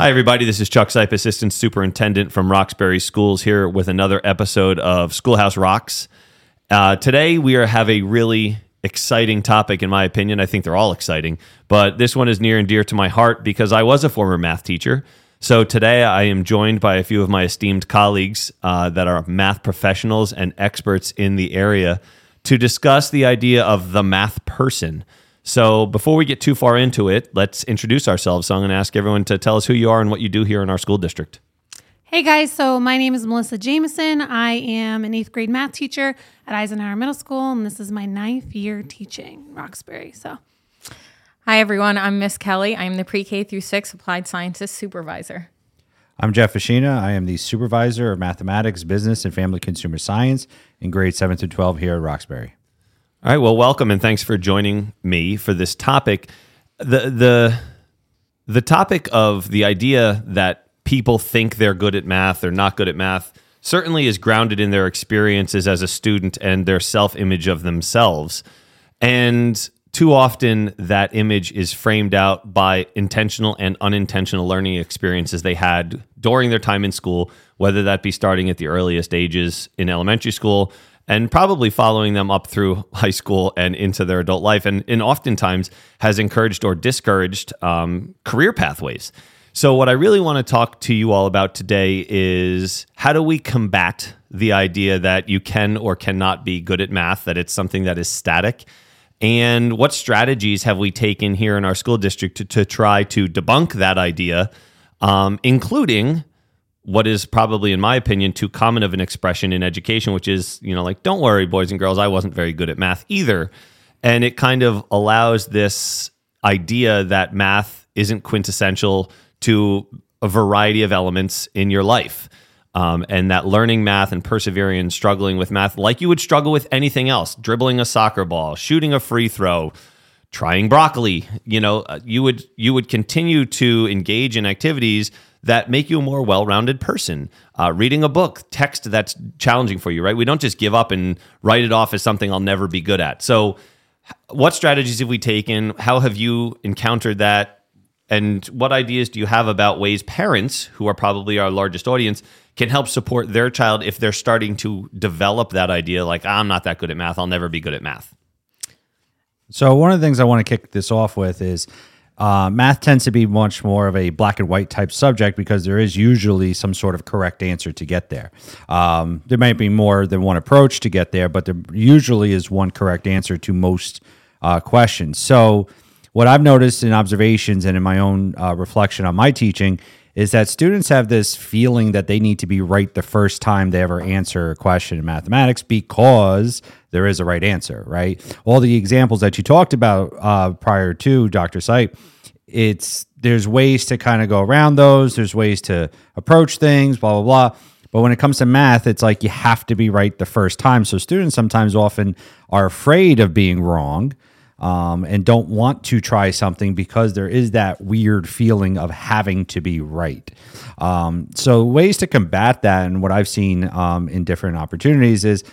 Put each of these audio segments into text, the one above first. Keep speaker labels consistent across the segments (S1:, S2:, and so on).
S1: Hi, everybody. This is Chuck Seipp, Assistant Superintendent from Roxbury Schools, here with another episode of Schoolhouse Rocks. Uh, today, we are, have a really exciting topic, in my opinion. I think they're all exciting, but this one is near and dear to my heart because I was a former math teacher. So today, I am joined by a few of my esteemed colleagues uh, that are math professionals and experts in the area to discuss the idea of the math person. So before we get too far into it, let's introduce ourselves. So I'm going to ask everyone to tell us who you are and what you do here in our school district.
S2: Hey guys, so my name is Melissa Jameson. I am an eighth grade math teacher at Eisenhower Middle School, and this is my ninth year teaching Roxbury. So,
S3: hi everyone, I'm Miss Kelly. I'm the pre K through six applied sciences supervisor.
S4: I'm Jeff Fiscina. I am the supervisor of mathematics, business, and family consumer science in grades 7 through 12 here at Roxbury.
S1: All right. Well, welcome and thanks for joining me for this topic. The the the topic of the idea that people think they're good at math or not good at math certainly is grounded in their experiences as a student and their self-image of themselves. And too often that image is framed out by intentional and unintentional learning experiences they had during their time in school, whether that be starting at the earliest ages in elementary school and probably following them up through high school and into their adult life, and, and oftentimes has encouraged or discouraged um, career pathways. So, what I really want to talk to you all about today is how do we combat the idea that you can or cannot be good at math, that it's something that is static? And what strategies have we taken here in our school district to, to try to debunk that idea, um, including what is probably, in my opinion, too common of an expression in education, which is, you know, like, don't worry, boys and girls, I wasn't very good at math either. And it kind of allows this idea that math isn't quintessential to a variety of elements in your life. Um, and that learning math and persevering and struggling with math, like you would struggle with anything else, dribbling a soccer ball, shooting a free throw, trying broccoli, you know, uh, you would you would continue to engage in activities that make you a more well-rounded person. Uh, reading a book, text that's challenging for you, right? We don't just give up and write it off as something I'll never be good at. So, what strategies have we taken? How have you encountered that? And what ideas do you have about ways parents, who are probably our largest audience, can help support their child if they're starting to develop that idea like, I'm not that good at math, I'll never be good at math?
S4: So, one of the things I want to kick this off with is uh, math tends to be much more of a black and white type subject because there is usually some sort of correct answer to get there. Um, there might be more than one approach to get there, but there usually is one correct answer to most uh, questions. So, what I've noticed in observations and in my own uh, reflection on my teaching is that students have this feeling that they need to be right the first time they ever answer a question in mathematics because there is a right answer, right? All the examples that you talked about uh, prior to Dr. Seipp, it's there's ways to kind of go around those. There's ways to approach things, blah blah blah. But when it comes to math, it's like you have to be right the first time. So students sometimes often are afraid of being wrong um, and don't want to try something because there is that weird feeling of having to be right. Um, so, ways to combat that, and what I've seen um, in different opportunities is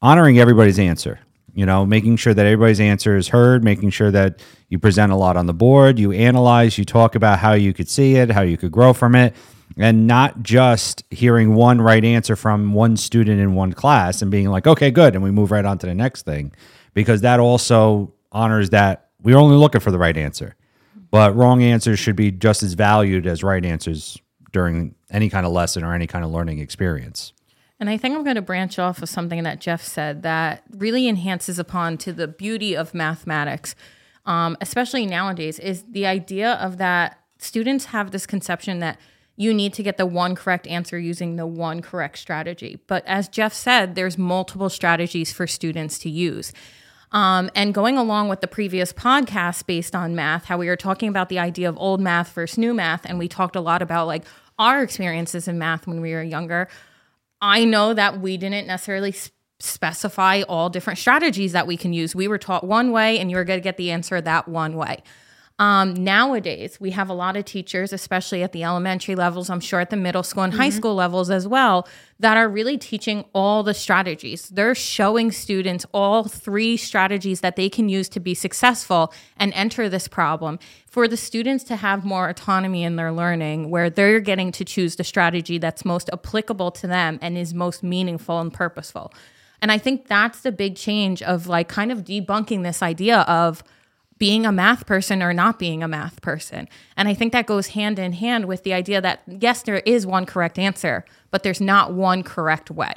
S4: honoring everybody's answer. You know, making sure that everybody's answer is heard, making sure that you present a lot on the board, you analyze, you talk about how you could see it, how you could grow from it, and not just hearing one right answer from one student in one class and being like, okay, good, and we move right on to the next thing, because that also honors that we're only looking for the right answer. But wrong answers should be just as valued as right answers during any kind of lesson or any kind of learning experience.
S3: And I think I'm going to branch off of something that Jeff said that really enhances upon to the beauty of mathematics, um, especially nowadays, is the idea of that students have this conception that you need to get the one correct answer using the one correct strategy. But as Jeff said, there's multiple strategies for students to use. Um, and going along with the previous podcast based on math, how we were talking about the idea of old math versus new math, and we talked a lot about like our experiences in math when we were younger. I know that we didn't necessarily specify all different strategies that we can use. We were taught one way, and you were going to get the answer that one way. Um, nowadays, we have a lot of teachers, especially at the elementary levels, I'm sure at the middle school and high school levels as well, that are really teaching all the strategies. They're showing students all three strategies that they can use to be successful and enter this problem. For the students to have more autonomy in their learning, where they're getting to choose the strategy that's most applicable to them and is most meaningful and purposeful. And I think that's the big change of like kind of debunking this idea of being a math person or not being a math person. And I think that goes hand in hand with the idea that yes, there is one correct answer, but there's not one correct way.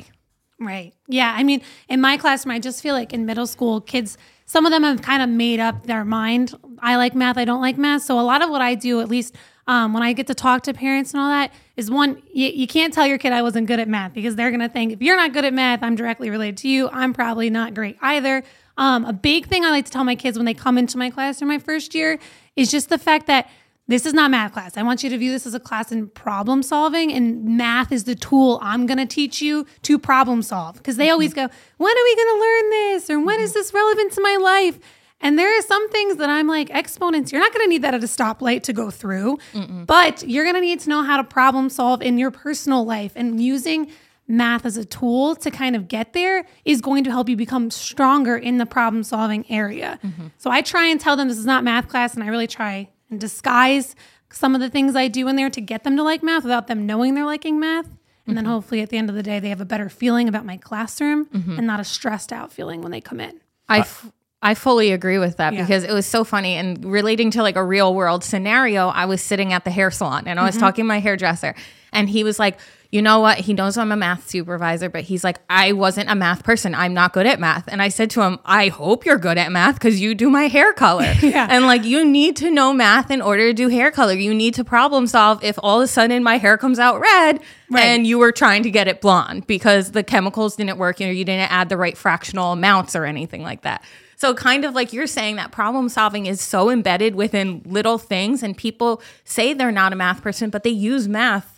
S2: Right. Yeah. I mean, in my classroom, I just feel like in middle school, kids, some of them have kind of made up their mind. I like math, I don't like math. So a lot of what I do, at least um, when I get to talk to parents and all that, is one, you, you can't tell your kid I wasn't good at math because they're going to think if you're not good at math, I'm directly related to you. I'm probably not great either. Um, a big thing I like to tell my kids when they come into my classroom my first year is just the fact that this is not math class. I want you to view this as a class in problem solving, and math is the tool I'm going to teach you to problem solve. Because they always go, When are we going to learn this? Or when is this relevant to my life? And there are some things that I'm like, exponents, you're not going to need that at a stoplight to go through, but you're going to need to know how to problem solve in your personal life. And using math as a tool to kind of get there is going to help you become stronger in the problem solving area. Mm-hmm. So I try and tell them this is not math class, and I really try and disguise some of the things I do in there to get them to like math without them knowing they're liking math. And then mm-hmm. hopefully at the end of the day, they have a better feeling about my classroom mm-hmm. and not a stressed out feeling when they come in.
S3: I, f- I fully agree with that
S2: Yeah.
S3: because it was so funny and relating to like a real world scenario. I was sitting at the hair salon and I was talking to my hairdresser, and he was like, "You know what? He knows I'm a math supervisor, but he's like, I wasn't a math person. I'm not good at math." And I said to him, "I hope you're good at math because you do my hair color,
S2: Yeah.
S3: and like you need to know math in order to do hair color. You need to problem solve if all of a sudden my hair comes out red."
S2: Right.
S3: And you were trying to get it blonde because the chemicals didn't work, you know, you didn't add the right fractional amounts or anything like that. So, kind of like you're saying, that problem solving is so embedded within little things, and people say they're not a math person, but they use math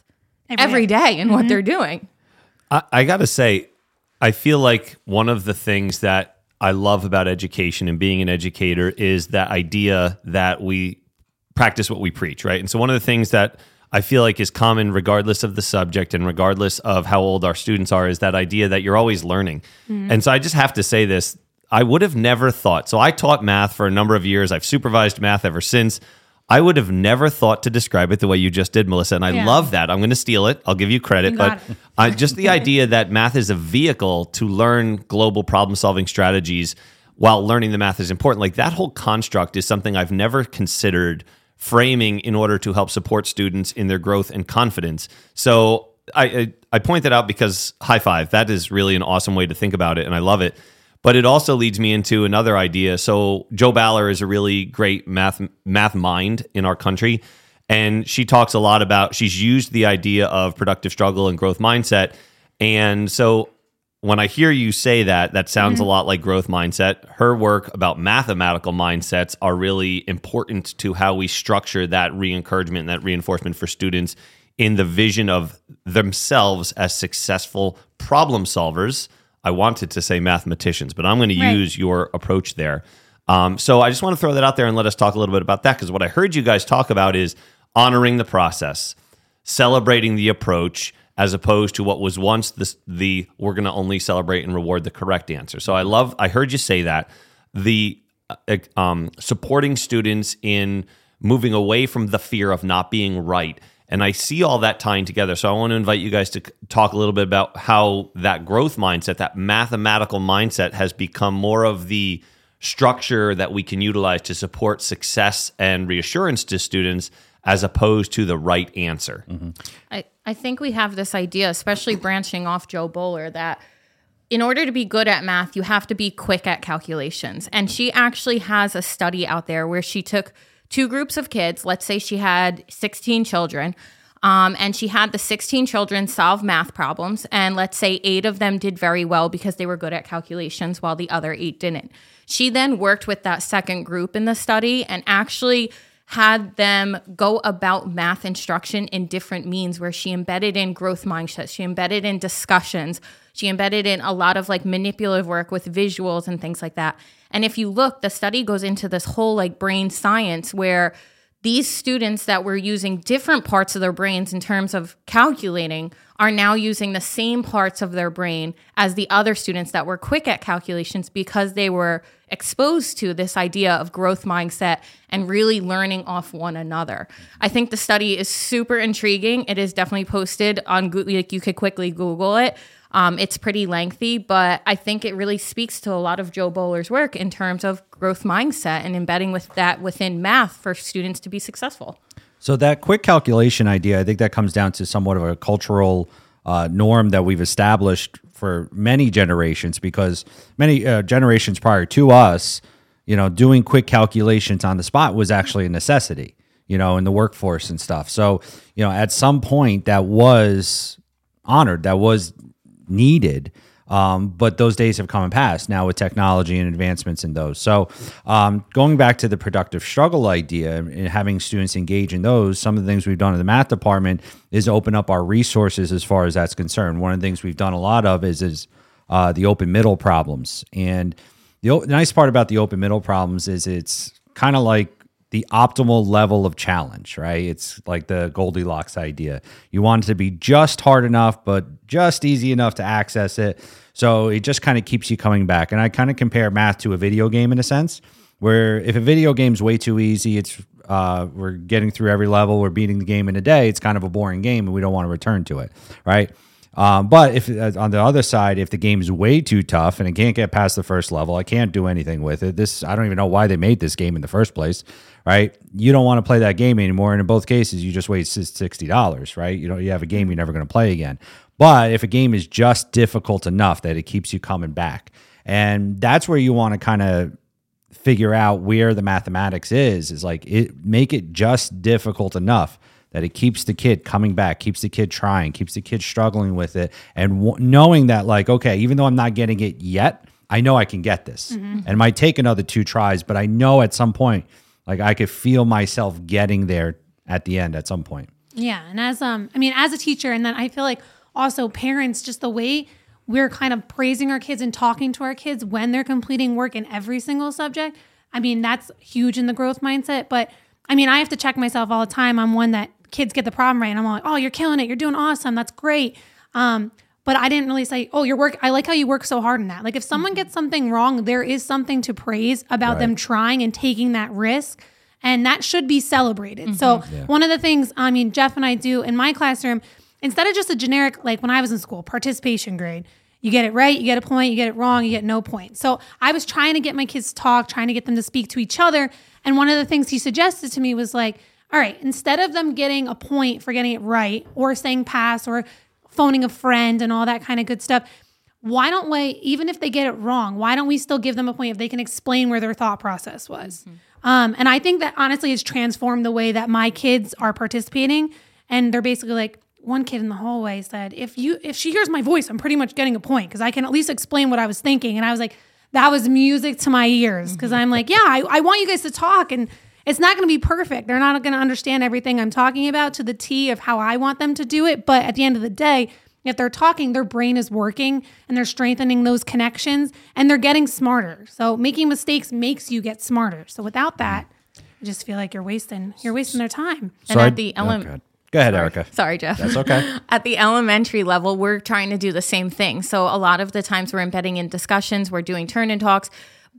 S2: Every
S3: every
S2: day.
S3: day in what mm-hmm. they're doing.
S1: I, I got to say, I feel like one of the things that I love about education and being an educator is that idea that we practice what we preach, right? And so, one of the things that I feel like is common, regardless of the subject and regardless of how old our students are, is that idea that you're always learning. Mm-hmm. And so, I just have to say this I would have never thought. So, I taught math for a number of years, I've supervised math ever since. I would have never thought to describe it the way you just did, Melissa. And I
S2: Yeah.
S1: love that. I'm going to steal it. I'll give you credit.
S2: You
S1: but
S2: it.
S1: Just the idea that math is a vehicle to learn global problem solving strategies while learning the math is important. Like that whole construct is something I've never considered framing in order to help support students in their growth and confidence. So I, I, I point that out because high five, that is really an awesome way to think about it. And I love it. But it also leads me into another idea. So Jo Boaler is a really great math math mind in our country. And she talks a lot about she's used the idea of productive struggle and growth mindset. And so when I hear you say that, that sounds a mm-hmm. lot like growth mindset. Her work about mathematical mindsets are really important to how we structure that re encouragement and that reinforcement for students in the vision of themselves as successful problem solvers. I wanted to say mathematicians, but I'm going to
S2: Right.
S1: use your approach there. Um, so I just want to throw that out there and let us talk a little bit about that because what I heard you guys talk about is honoring the process, celebrating the approach, as opposed to what was once the, the we're going to only celebrate and reward the correct answer. So I love, I heard you say that the uh, um, supporting students in moving away from the fear of not being right. And I see all that tying together. So I want to invite you guys to talk a little bit about how that growth mindset, that mathematical mindset, has become more of the structure that we can utilize to support success and reassurance to students as opposed to the right answer. Mm-hmm.
S3: I, I think we have this idea, especially branching off Jo Boaler, that in order to be good at math, you have to be quick at calculations. And she actually has a study out there where she took two groups of kids. Let's say she had 16 children. Um, and she had the 16 children solve math problems. And let's say eight of them did very well because they were good at calculations, while the other eight didn't. She then worked with that second group in the study and actually had them go about math instruction in different means where she embedded in growth mindset, she embedded in discussions, she embedded in a lot of like manipulative work with visuals and things like that. And if you look, the study goes into this whole like brain science where these students that were using different parts of their brains in terms of calculating are now using the same parts of their brain as the other students that were quick at calculations because they were exposed to this idea of growth mindset and really learning off one another. I think the study is super intriguing. It is definitely posted on like you could quickly Google it. Um, it's pretty lengthy, but I think it really speaks to a lot of Jo Boaler's work in terms of growth mindset and embedding with that within math for students to be successful.
S4: So that quick calculation idea, I think that comes down to somewhat of a cultural uh, norm that we've established for many generations because many uh, generations prior to us, you know, doing quick calculations on the spot was actually a necessity, you know, in the workforce and stuff. So, you know, at some point that was honored, that was needed. Um, but those days have come and passed now with technology and advancements in those. So, um, going back to the productive struggle idea and having students engage in those, some of the things we've done in the math department is open up our resources as far as that's concerned. One of the things we've done a lot of is is uh, the open middle problems, and the, the nice part about the open middle problems is it's kind of like the optimal level of challenge, right? It's like the Goldilocks idea. You want it to be just hard enough, but just easy enough to access it. So it just kind of keeps you coming back. And I kind of compare math to a video game in a sense, where if a video game's way too easy, it's uh, we're getting through every level, we're beating the game in a day. It's kind of a boring game, and we don't want to return to it, right? Um, but if uh, on the other side, if the game is way too tough and it can't get past the first level, I can't do anything with it. This I don't even know why they made this game in the first place, right? You don't want to play that game anymore, and in both cases, you just waste sixty dollars, right? You know, you have a game you're never going to play again. But if a game is just difficult enough that it keeps you coming back, and that's where you want to kind of figure out where the mathematics is is like it make it just difficult enough that it keeps the kid coming back keeps the kid trying keeps the kid struggling with it. And w- knowing that like okay even though i'm not getting it yet i know i can get this. And it might take another two tries but i know at some point like i could feel myself getting there at the end at some point.
S2: Yeah, and as um, I mean, as a teacher, and then I feel like also parents, just the way we're kind of praising our kids and talking to our kids when they're completing work in every single subject. I mean, that's huge in the growth mindset. But I mean, I have to check myself all the time. I'm one that kids get the problem right, and I'm like, oh, you're killing it, you're doing awesome, that's great. Um, but I didn't really say, oh, your work. I like how you work so hard in that. Like, if someone gets something wrong, there is something to praise about them trying and taking that risk and that should be celebrated. So one of the things I mean Jeff and I do in my classroom instead of just a generic like when I was in school participation grade, you get it right, you get a point, you get it wrong, you get no point. So I was trying to get my kids to talk, trying to get them to speak to each other, and one of the things he suggested to me was like, all right, instead of them getting a point for getting it right or saying pass or phoning a friend and all that kind of good stuff, why don't we, even if they get it wrong, why don't we still give them a point if they can explain where their thought process was? Um, and I think that honestly has transformed the way that my kids are participating. And they're basically like, one kid in the hallway said, if you if she hears my voice, I'm pretty much getting a point because I can at least explain what I was thinking. And I was like, that was music to my ears because I'm like, yeah, I, I want you guys to talk and it's not going to be perfect. They're not going to understand everything I'm talking about to the T of how I want them to do it. But at the end of the day, if they're talking, their brain is working and they're strengthening those connections and they're getting smarter. So making mistakes makes you get smarter. So without that, I just feel like you're wasting you're wasting their time.
S3: And
S4: So I-
S3: at the
S4: oh,
S3: element,
S4: go ahead. Ahead, Erica.
S3: Sorry, Jeff.
S4: That's okay.
S3: At the elementary level, we're trying to do the same thing. So a lot of the times we're embedding in discussions, we're doing turn in talks.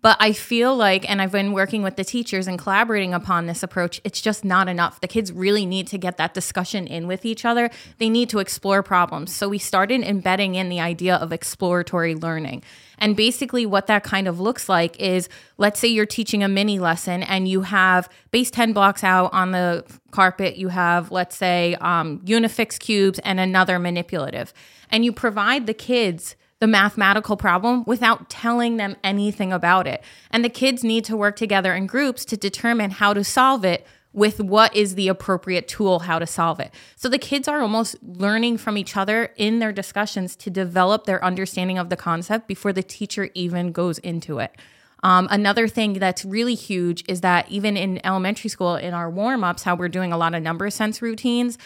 S3: But I feel like, and I've been working with the teachers and collaborating upon this approach, it's just not enough. The kids really need to get that discussion in with each other. They need to explore problems. So we started embedding in the idea of exploratory learning. And basically, what that kind of looks like is let's say you're teaching a mini lesson and you have base 10 blocks out on the carpet, you have, let's say, um, Unifix cubes and another manipulative. And you provide the kids the mathematical problem without telling them anything about it. And the kids need to work together in groups to determine how to solve it with what is the appropriate tool how to solve it. So the kids are almost learning from each other in their discussions to develop their understanding of the concept before the teacher even goes into it. Um, another thing that's really huge is that even in elementary school, in our warm ups, how we're doing a lot of number sense routines,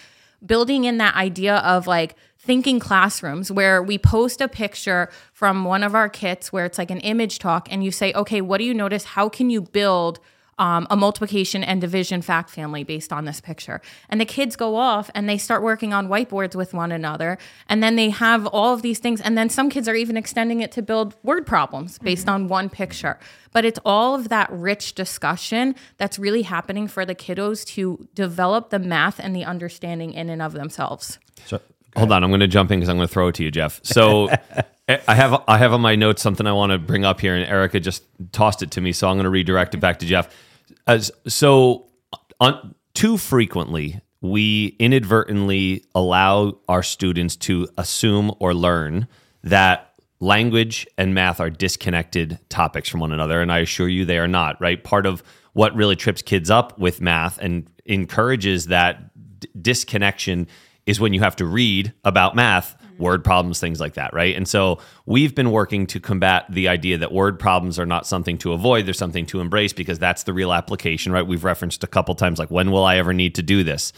S3: building in that idea of like thinking classrooms where we post a picture from one of our kits where it's like an image talk and you say, okay, what do you notice? How can you build um, a multiplication and division fact family based on this picture. And the kids go off and they start working on whiteboards with one another. And then they have all of these things. And then some kids are even extending it to build word problems based mm-hmm. on one picture. But it's all of that rich discussion that's really happening for the kiddos to develop the math and the understanding in and of themselves.
S1: So, hold on, I'm going to jump in because I'm going to throw it to you, Jeff. So. I have I have on my notes something I want to bring up here, and Erica just tossed it to me, so I'm going to redirect it back to Jeff. Uh, As so, uh, on, too frequently we inadvertently allow our students to assume or learn that language and math are disconnected topics from one another, and I assure you they are not. Right, part of what really trips kids up with math and encourages that d- disconnection is when you have to read about math word problems, things like that, right? And so we've been working to combat the idea that word problems are not something to avoid, they're something to embrace because that's the real application, right? We've referenced a couple times like when will I ever need to do this?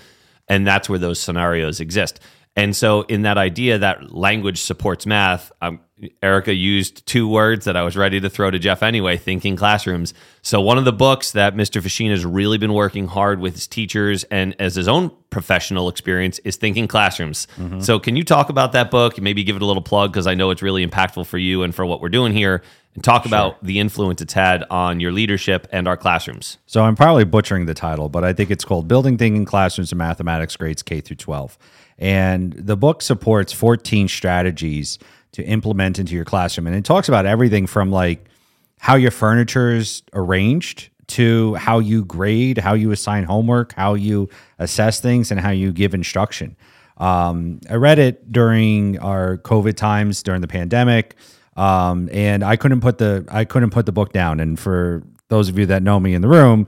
S1: And that's where those scenarios exist. And so, in that idea that language supports math, um, Erica used two words that I was ready to throw to Jeff anyway thinking classrooms. So, one of the books that Mr. Fiscina has really been working hard with his teachers and as his own professional experience is Thinking Classrooms. Mm-hmm. So, can you talk about that book? And maybe give it a little plug because I know it's really impactful for you and for what we're doing here and talk sure. about the influence it's had on your leadership and our classrooms.
S4: So I'm probably butchering the title, but I think it's called Building Thinking Classrooms in Mathematics Grades K through 12. And the book supports 14 strategies to implement into your classroom. And it talks about everything from like how your furniture is arranged to how you grade, how you assign homework, how you assess things, and how you give instruction. Um, I read it during our COVID times during the pandemic. Um, and I couldn't put the I couldn't put the book down. And for those of you that know me in the room,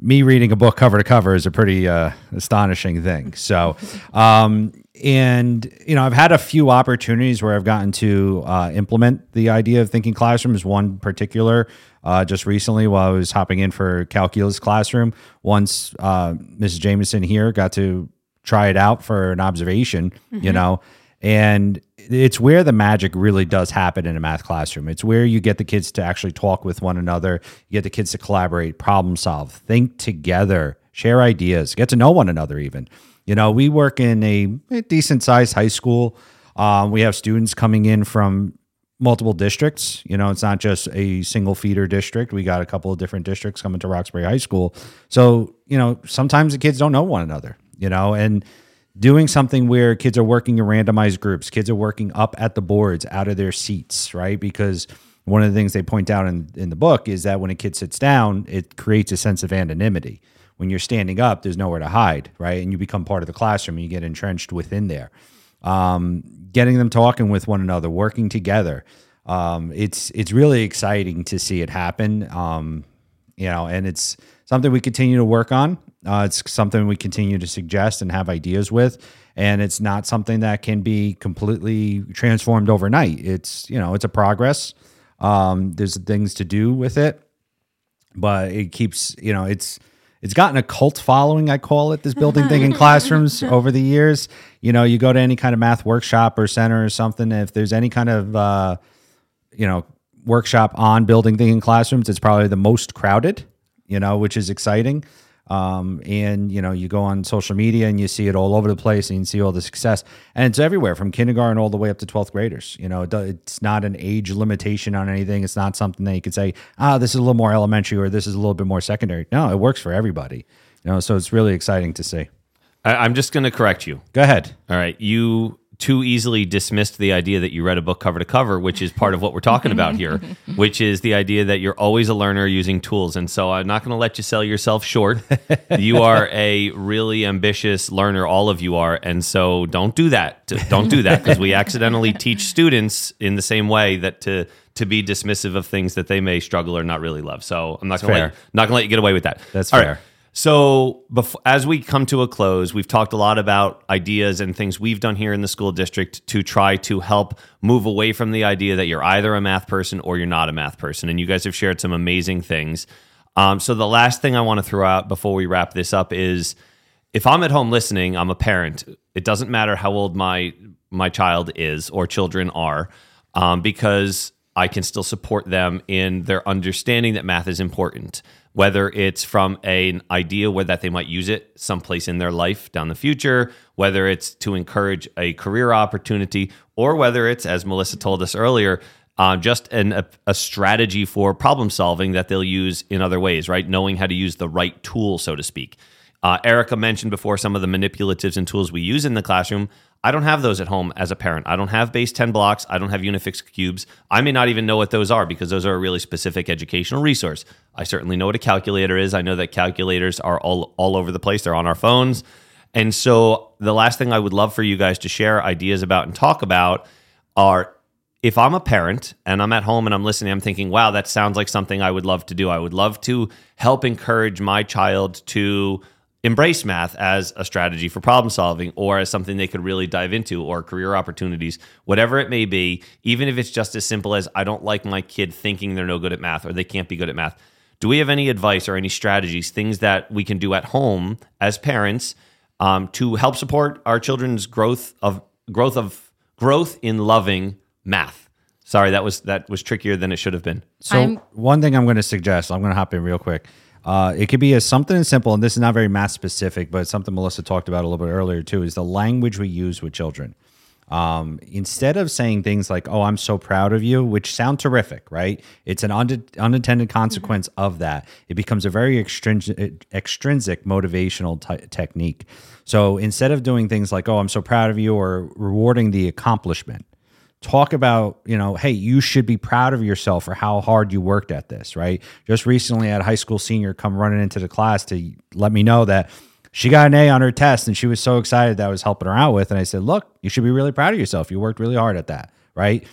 S4: me reading a book cover to cover is a pretty uh, astonishing thing. So, um, and you know, I've had a few opportunities where I've gotten to uh, implement the idea of thinking classrooms. One particular, uh, just recently, while I was hopping in for calculus classroom, once uh, Mrs. Jameson here got to try it out for an observation. Mm-hmm. You know, and it's where the magic really does happen in a math classroom. It's where you get the kids to actually talk with one another, you get the kids to collaborate, problem solve, think together, share ideas, get to know one another even. You know, we work in a, decent sized high school. Um, we have students coming in from multiple districts. You know, it's not just a single feeder district. We got a couple of different districts coming to Roxbury High School. So, you know, sometimes the kids don't know one another, you know, and doing something where kids are working in randomized groups, kids are working up at the boards out of their seats, right? Because one of the things they point out in, in the book is that when a kid sits down, it creates a sense of anonymity. When you're standing up, there's nowhere to hide, right? And you become part of the classroom and you get entrenched within there. Um, getting them talking with one another, working together. Um, it's it's really exciting to see it happen. Um, you know, and it's something we continue to work on. Uh, it's something we continue to suggest and have ideas with, and it's not something that can be completely transformed overnight. It's you know it's a progress. Um, there's things to do with it, but it keeps you know it's it's gotten a cult following. I call it this building thing in classrooms over the years. You know, you go to any kind of math workshop or center or something. If there's any kind of uh, you know workshop on building thing in classrooms, it's probably the most crowded. You know, which is exciting. Um, and you know, you go on social media and you see it all over the place, and you see all the success, and it's everywhere from kindergarten all the way up to twelfth graders. You know, it's not an age limitation on anything. It's not something that you could say, ah, this is a little more elementary or this is a little bit more secondary. No, it works for everybody. You know, so it's really exciting to see.
S1: I, am just going to correct you.
S4: Go ahead.
S1: All right, you too easily dismissed the idea that you read a book cover to cover, which is part of what we're talking about here, which is the idea that you're always a learner using tools. And so I'm not going to let you sell yourself short. you are a really ambitious learner, all of you are. And so don't do that. Don't do that because we accidentally teach students in the same way that to to be dismissive of things that they may struggle or not really love. So I'm not going to let not going to let you get away with that.
S4: That's all fair. Right.
S1: So, as we come to a close, we've talked a lot about ideas and things we've done here in the school district to try to help move away from the idea that you're either a math person or you're not a math person. And you guys have shared some amazing things. Um, so, the last thing I want to throw out before we wrap this up is if I'm at home listening, I'm a parent. It doesn't matter how old my my child is or children are, um, because I can still support them in their understanding that math is important. Whether it's from an idea where that they might use it someplace in their life down the future, whether it's to encourage a career opportunity, or whether it's, as Melissa told us earlier, uh, just an, a, a strategy for problem solving that they'll use in other ways, right? Knowing how to use the right tool, so to speak. Uh, Erica mentioned before some of the manipulatives and tools we use in the classroom. I don't have those at home as a parent. I don't have base 10 blocks. I don't have Unifix cubes. I may not even know what those are because those are a really specific educational resource. I certainly know what a calculator is. I know that calculators are all, all over the place, they're on our phones. And so, the last thing I would love for you guys to share ideas about and talk about are if I'm a parent and I'm at home and I'm listening, I'm thinking, wow, that sounds like something I would love to do. I would love to help encourage my child to embrace math as a strategy for problem solving or as something they could really dive into or career opportunities, whatever it may be, even if it's just as simple as I don't like my kid thinking they're no good at math or they can't be good at math. Do we have any advice or any strategies, things that we can do at home as parents um, to help support our children's growth of growth of growth in loving math? Sorry, that was that was trickier than it should have been.
S4: So
S3: I'm-
S4: one thing I'm going to suggest, I'm going to hop in real quick. Uh, it could be as something as simple, and this is not very math specific, but something Melissa talked about a little bit earlier too, is the language we use with children. Um, instead of saying things like, "Oh, I'm so proud of you," which sound terrific, right? It's an un- unintended consequence of that. It becomes a very extrinsic, extrinsic motivational t- technique. So instead of doing things like, "Oh, I'm so proud of you," or rewarding the accomplishment, talk about you know hey you should be proud of yourself for how hard you worked at this right? Just recently I had a high school senior come running into the class to let me know that she got an a on her test and she was so excited that i was helping her out with. And i said look you should be really proud of yourself. You worked really hard at that right?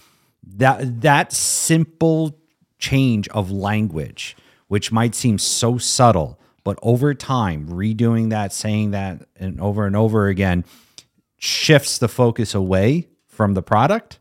S4: That that simple change of language which might seem so subtle but over time redoing that saying that and over and over again shifts the focus away from the product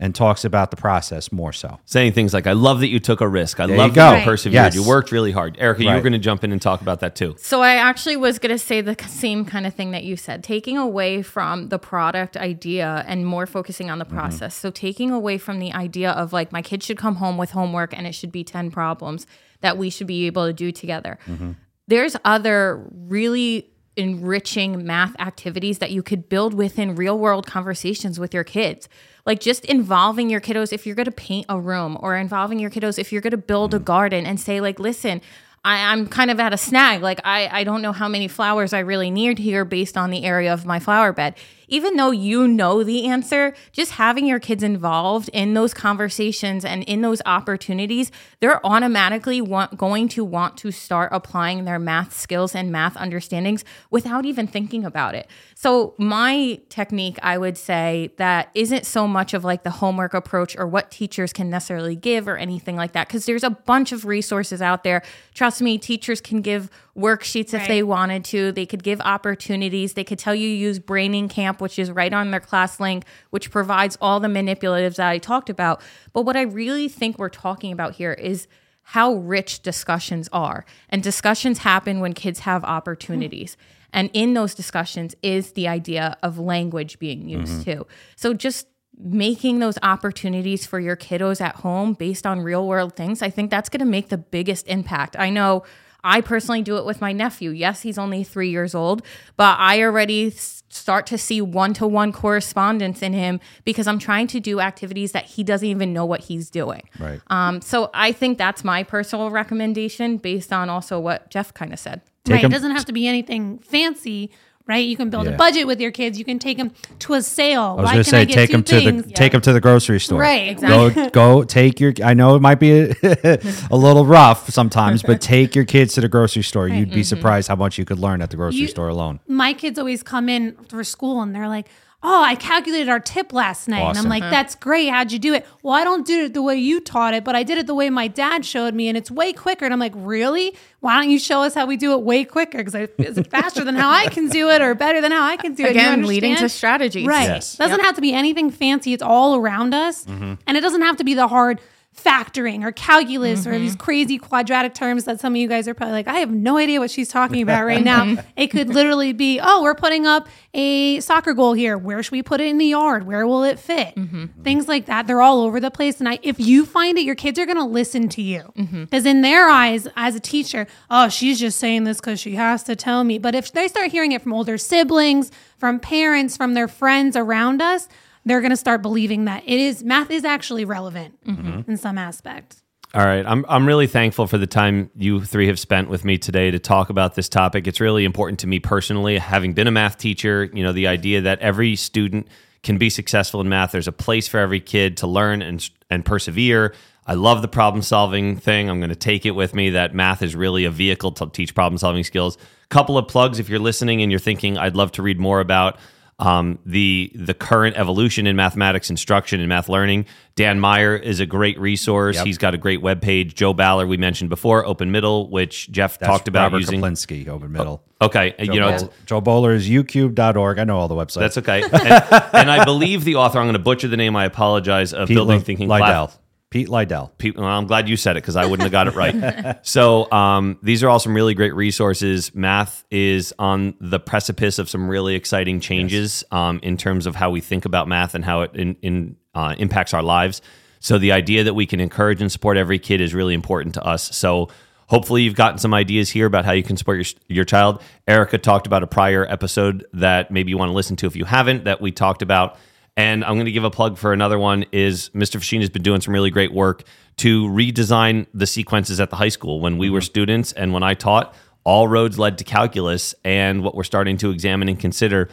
S4: and talks about the process more so.
S1: Saying things like, I love that you took a risk. I
S4: There
S1: love
S4: you
S1: that
S4: go.
S1: you persevered.
S4: Yes.
S1: You worked really hard. Erica, you were going to jump in and talk about that too.
S3: So I actually was going to say the same kind of thing that you said, taking away from the product idea and more focusing on the mm-hmm. process. So taking away from the idea of like my kid should come home with homework and it should be 10 problems that we should be able to do together. Mm-hmm. There's other really enriching math activities that you could build within real world conversations with your kids. Like just involving your kiddos if you're going to paint a room or involving your kiddos if you're going to build a garden and say like, listen, I, I'm kind of at a snag. Like I, I don't know how many flowers I really need here based on the area of my flower bed. Even though you know the answer, just having your kids involved in those conversations and in those opportunities, they're automatically want, going to want to start applying their math skills and math understandings without even thinking about it. So my technique, I would say, that isn't so much of like the homework approach or what teachers can necessarily give or anything like that, because there's a bunch of resources out there. Trust me, teachers can give worksheets if they wanted to. They could give opportunities. They could tell you use Brainingcamp, which is right on their ClassLink, which provides all the manipulatives that I talked about. But what I really think we're talking about here is how rich discussions are. And discussions happen when kids have opportunities. And in those discussions is the idea of language being used mm-hmm. too. So just making those opportunities for your kiddos at home based on real world things, I think that's going to make the biggest impact. I know I personally do it with my nephew. Yes, he's only three years old, but I already start to see one to one correspondence in him because I'm trying to do activities that he doesn't even know what he's doing.
S4: Right.
S3: Um, so I think that's my personal recommendation based on also what Jeff kind of said.
S4: Take
S2: right.
S4: 'em-
S2: It doesn't have to be anything fancy, right? You can build a budget with your kids. You can take them to a sale.
S4: I was going to say take them to
S2: things?
S4: the take them to the grocery store.
S2: Right,
S4: Go go take your. I know it might be a, little rough sometimes, but take your kids to the grocery store. You'd be mm-hmm. surprised how much you could learn at the grocery
S2: You-
S4: store alone.
S2: my kids always come in for school and they're like, oh, I calculated our tip last night. And I'm
S4: Awesome.
S2: like, that's great. How'd you do it? Well, I don't do it the way you taught it, but I did it the way my dad showed me, and it's way quicker. And I'm like, really? Why don't you show us how we do it way quicker? Because is it faster than how I can do it, or better than how I can do it? You
S3: Again, leading to
S2: understand?
S3: strategies.
S2: Right.
S4: Yes.
S2: Doesn't have to be anything fancy. It's all around us.
S1: Mm-hmm.
S2: And it doesn't have to be the hard factoring or calculus or
S1: Mm-hmm.
S2: these crazy quadratic terms that some of you guys are probably like, I have no idea what she's talking about right now. it could literally be, oh, we're putting up a soccer goal here. Where should we put it in the yard? Where will it fit? Things like that. They're all over the place. And I, if you find it, your kids are going to listen to you. Because in their eyes, as a teacher, oh, she's just saying this because she has to tell me. But if they start hearing it from older siblings, from parents, from their friends around us, they're going to start believing that it is math is actually relevant mm-hmm. in some aspect.
S1: All right. I'm I'm really thankful for the time you three have spent with me today to talk about this topic. It's really important to me personally, having been a math teacher, you know, the idea that every student can be successful in math. There's a place for every kid to learn and and persevere. I love the problem solving thing. I'm going to take it with me that math is really a vehicle to teach problem solving skills. Couple of plugs if you're listening and you're thinking I'd love to read more about um, the the current evolution in mathematics instruction and math learning. Dan Meyer is a great resource.
S4: Yep.
S1: He's got a great webpage. Jo Boaler, we mentioned before, Open Middle, which Jeff
S4: That's
S1: talked about
S4: Robert
S1: using.
S4: Kaplinsky, open middle.
S1: Okay,
S4: Joe,
S1: you know,
S4: Bol- Jo Boaler is ucube.org. I know all the websites.
S1: that's okay. And, and I believe the author. I'm going to butcher the name. I apologize. Of
S4: Pete
S1: Building
S4: Li-
S1: Thinking. Plat-
S4: Pete Liljedahl.
S1: Pete, well, I'm glad you said it because I wouldn't have got it right. so um, these are all some really great resources. Math is on the precipice of some really exciting changes um, in terms of how we think about math and how it in, in, uh, impacts our lives. So the idea that we can encourage and support every kid is really important to us. So hopefully you've gotten some ideas here about how you can support your, your child. Erica talked about a prior episode that maybe you want to listen to if you haven't that we talked about. And I'm going to give a plug for another one is Mr. Fiscina has been doing some really great work to redesign the sequences at the high school. When we were students and when I taught, all roads led to calculus. And what we're starting to examine and consider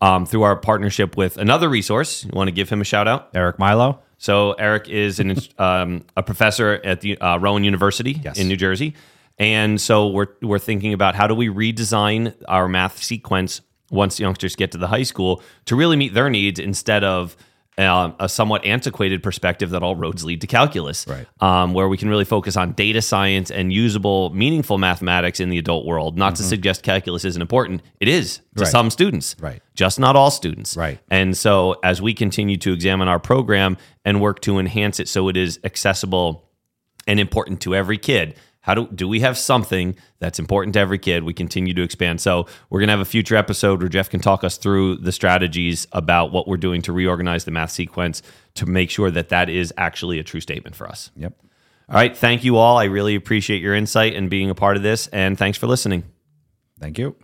S1: um, through our partnership with another resource. You want to give him a shout out?
S4: Eric Milou.
S1: So Eric is an, um, a professor at the uh, Rowan University
S4: Yes.
S1: in New Jersey, and so we're we're thinking about how do we redesign our math sequence once youngsters get to the high school to really meet their needs instead of um, a somewhat antiquated perspective that all roads lead to calculus,
S4: Right.
S1: um, where we can really focus on data science and usable, meaningful mathematics in the adult world. Not to suggest calculus isn't important; it is to
S4: Mm-hmm. Right.
S1: some students,
S4: Right.
S1: Just not all students,
S4: Right.
S1: and so, as we continue to examine our program and work to enhance it so it is accessible and important to every kid, how do do we have something that's important to every kid? We continue to expand. So, we're going to have a future episode where Jeff can talk us through the strategies about what we're doing to reorganize the math sequence to make sure that that is actually a true statement for us.
S4: Yep.
S1: All right, thank you all. I really appreciate your insight and being a part of this and thanks for listening.
S4: Thank you.